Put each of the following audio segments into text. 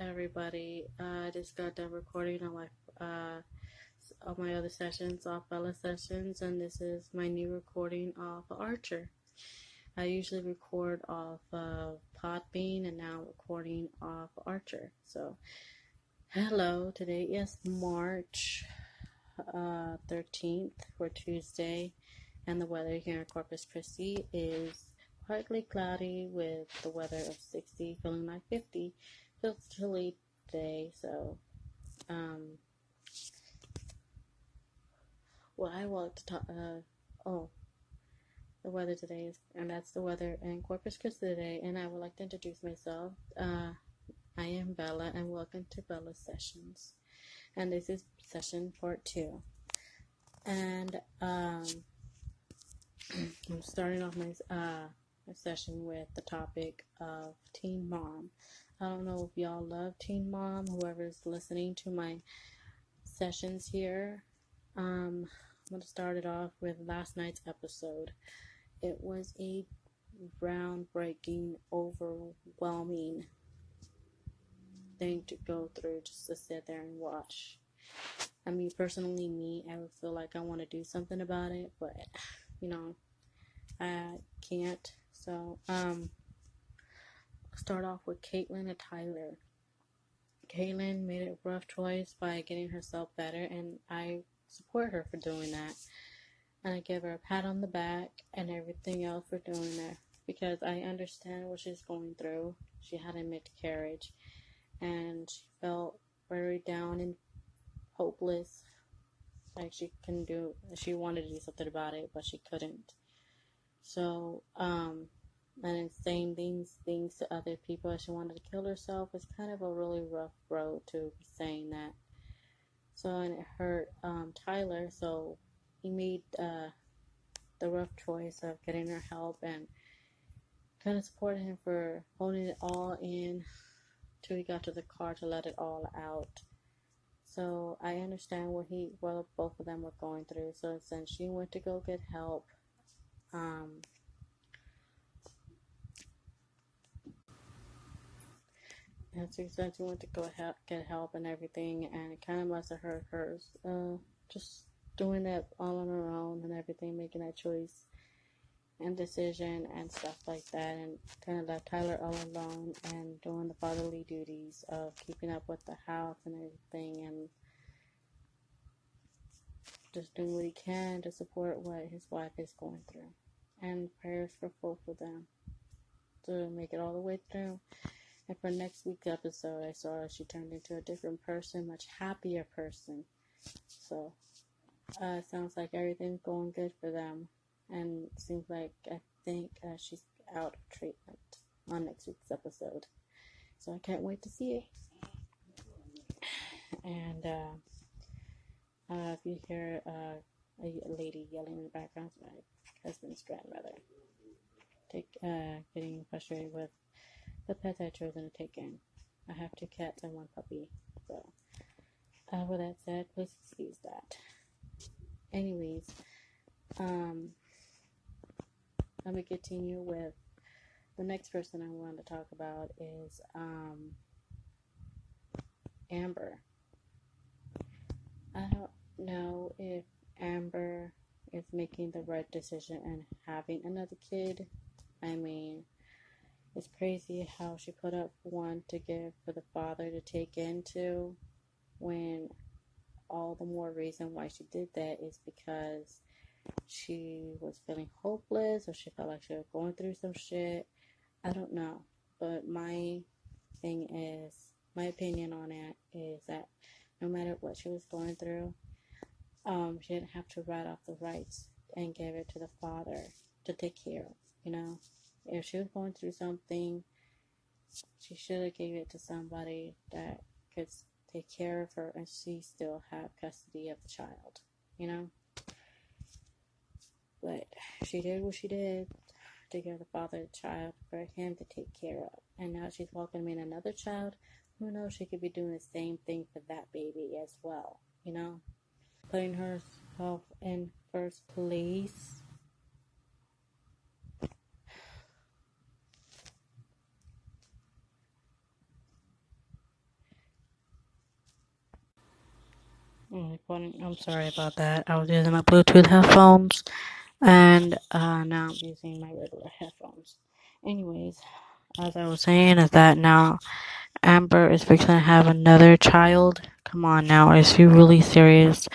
everybody. Uh, I just got done recording on my uh, all my other sessions off Bella sessions, and this is my new recording off Anchor. I usually record off of Podbean, and now recording off Anchor. So, hello. Today is March uh, 13th for Tuesday, and the weather here in Corpus Christi is partly cloudy with the weather of 60, feeling like 50. Feels chilly today, so um, well, I want to talk. Uh, oh, the weather today is, and that's the weather in Corpus Christi today. And I would like to introduce myself. Uh, I am Bella, and welcome to Bella Sessions. And this is session part two. And um, I'm starting off my uh, session with the topic of Teen Mom. I don't know if y'all love Teen Mom, whoever's listening to my sessions here. Um, I'm going to start it off with last night's episode. It was a groundbreaking, overwhelming thing to go through just to sit there and watch. I mean, personally, me, I would feel like I want to do something about it, but you know, I can't. So, um, start off with Catelynn and Tyler. Catelynn made a rough choice by getting herself better, and I support her for doing that. And I give her a pat on the back and everything else for doing that because I understand what she's going through. She had a miscarriage and she felt very down and hopeless. Like she couldn't do, she wanted to do something about it, but she couldn't. So, um, and saying these things to other people she wanted to kill herself was kind of a really rough road to saying that. So, and it hurt um, Tyler, so he made uh, the rough choice of getting her help and kind of supported him for holding it all in till he got to the car to let it all out. So I understand what he, what both of them were going through. So since she went to go get help, um, and so said she went to go help, get help and everything, and it kind of must have hurt her. Uh, just doing that all on her own and everything, making that choice and decision and stuff like that, and kind of left Tyler all alone and doing the fatherly duties of keeping up with the house and everything, and just doing what he can to support what his wife is going through. And prayers for both of them to make it all the way through. And for next week's episode, I saw she turned into a different person, much happier person. So, uh, sounds like everything's going good for them and seems like I think uh, she's out of treatment on next week's episode. So I can't wait to see it. And uh, uh, if you hear uh, a lady yelling in the background, it's my husband's grandmother. Take uh, getting frustrated with the pets I've chosen to take in. I have two cats and one puppy. So, uh, with that said, please excuse that. Anyways, um, let me continue with the next person I want to talk about is um, Amber. I don't know if Amber is making the right decision and having another kid. I mean, it's crazy how she put up one to give for the father to take into when all the more reason why she did that is because she was feeling hopeless or she felt like she was going through some shit. I don't know. But my thing is, my opinion on it is that no matter what she was going through, um, she didn't have to write off the rights and give it to the father to take care of, you know? If she was going through something, she should have gave it to somebody that could take care of her and she still have custody of the child, you know? But she did what she did to give the father the child for him to take care of. And now she's welcoming another child. Who knows, she could be doing the same thing for that baby as well, you know? Putting herself in first place I'm sorry about that. I was using my Bluetooth headphones and uh, now I'm using my regular headphones. Anyways, as I was saying, is that now Amber is fixing to have another child. Come on now, is she really serious?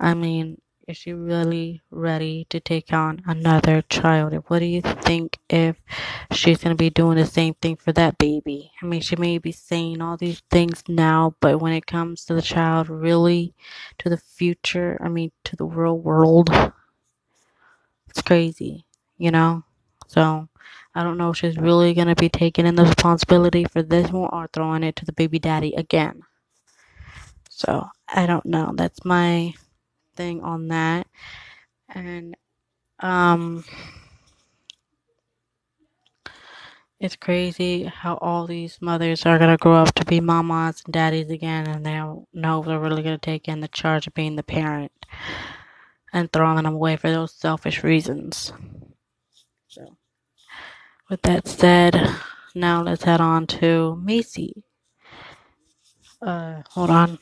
I mean, is she really ready to take on another child? And What do you think if she's going to be doing the same thing for that baby? I mean, she may be saying all these things now, but when it comes to the child, really, to the future, I mean, to the real world, it's crazy, you know? So, I don't know if she's really going to be taking in the responsibility for this one or throwing it to the baby daddy again. So, I don't know. That's my thing on that. And um it's crazy how all these mothers are gonna grow up to be mamas and daddies again and they don't know if they're really gonna take in the charge of being the parent and throwing them away for those selfish reasons. So with that said, now let's head on to Maci. Uh hold on.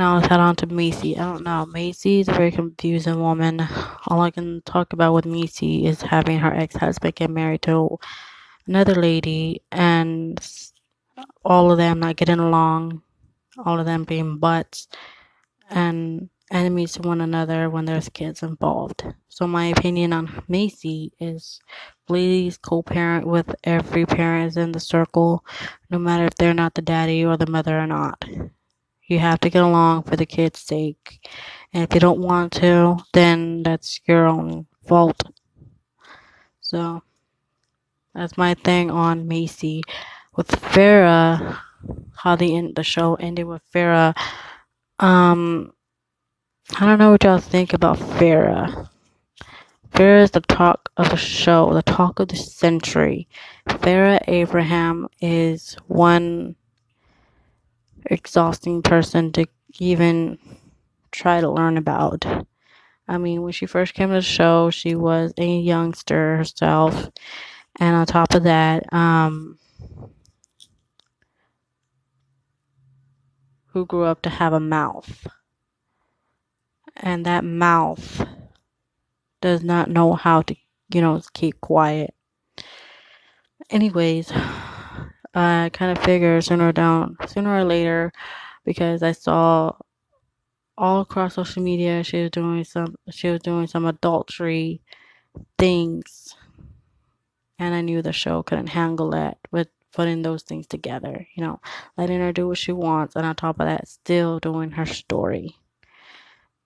Now let's head on to Maci. I don't know. Maci is a very confusing woman. All I can talk about with Maci is having her ex husband get married to another lady and all of them not getting along, all of them being butts and enemies to one another when there's kids involved. So my opinion on Maci is please co-parent with every parent in the circle, no matter if they're not the daddy or the mother or not. You have to get along for the kid's sake. And if you don't want to, then that's your own fault. So that's my thing on Maci. With Farrah, how the end, the show ended with Farrah. Um, I don't know what y'all think about Farrah. Farrah is the talk of the show, the talk of the century. Farrah Abraham is one exhausting person to even try to learn about. I mean, when she first came to the show, she was a youngster herself. And on top of that, um, who grew up to have a mouth. And that mouth does not know how to, you know, keep quiet. Anyways, I kind of figured sooner or down, sooner or later, because I saw all across social media she was doing some, she was doing some adultery things, and I knew the show couldn't handle that with putting those things together. You know, letting her do what she wants, and on top of that, still doing her story.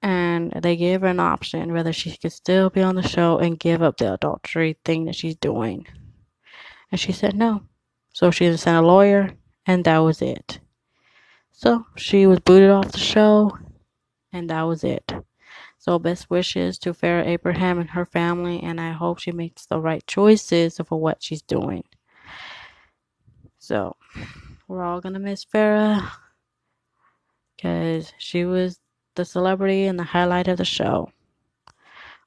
And they gave her an option whether she could still be on the show and give up the adultery thing that she's doing. And she said no. So she sent a lawyer, and that was it. So she was booted off the show, and that was it. So best wishes to Farrah Abraham and her family, and I hope she makes the right choices for what she's doing. So we're all gonna miss Farrah because she was the celebrity and the highlight of the show,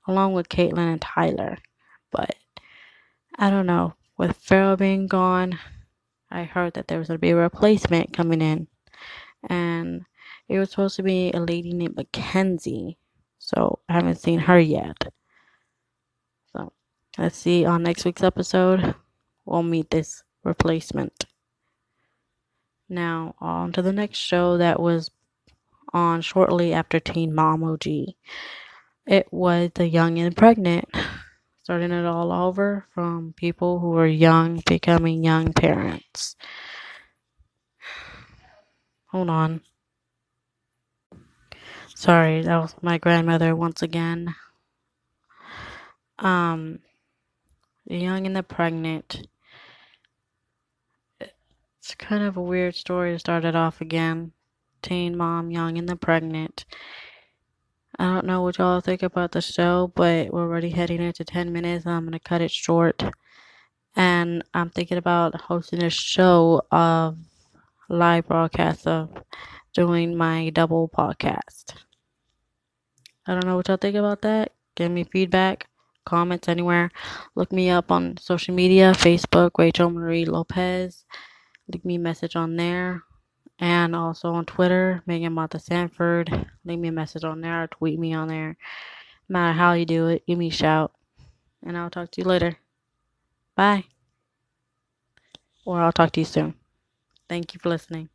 along with Catelynn and Tyler. But I don't know. With Farrah being gone, I heard that there was gonna be a replacement coming in, and it was supposed to be a lady named Mackenzie. So I haven't seen her yet. So let's see on next week's episode. We'll meet this replacement. Now, on to the next show that was on shortly after Teen Mom OG. It was The Young and Pregnant, starting it all over from people who are young becoming young parents. Hold on. Sorry, that was my grandmother once again. Um, The Young and the Pregnant it's kind of a weird story to start it off again. Teen mom, young, and the pregnant. I don't know what y'all think about the show, but we're already heading into 10 minutes. I'm going to cut it short. And I'm thinking about hosting a show of live broadcast of doing my double podcast. I don't know what y'all think about that. Give me feedback, comments anywhere. Look me up on social media Facebook, Rachel Marie Lopez leave me a message on there and also on Twitter, Megan Martha Sanford. Leave me a message on there or tweet me on there. No matter how you do it, give me a shout. And I'll talk to you later. Bye. Or I'll talk to you soon. Thank you for listening.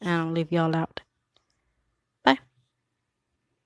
And I'll leave y'all out.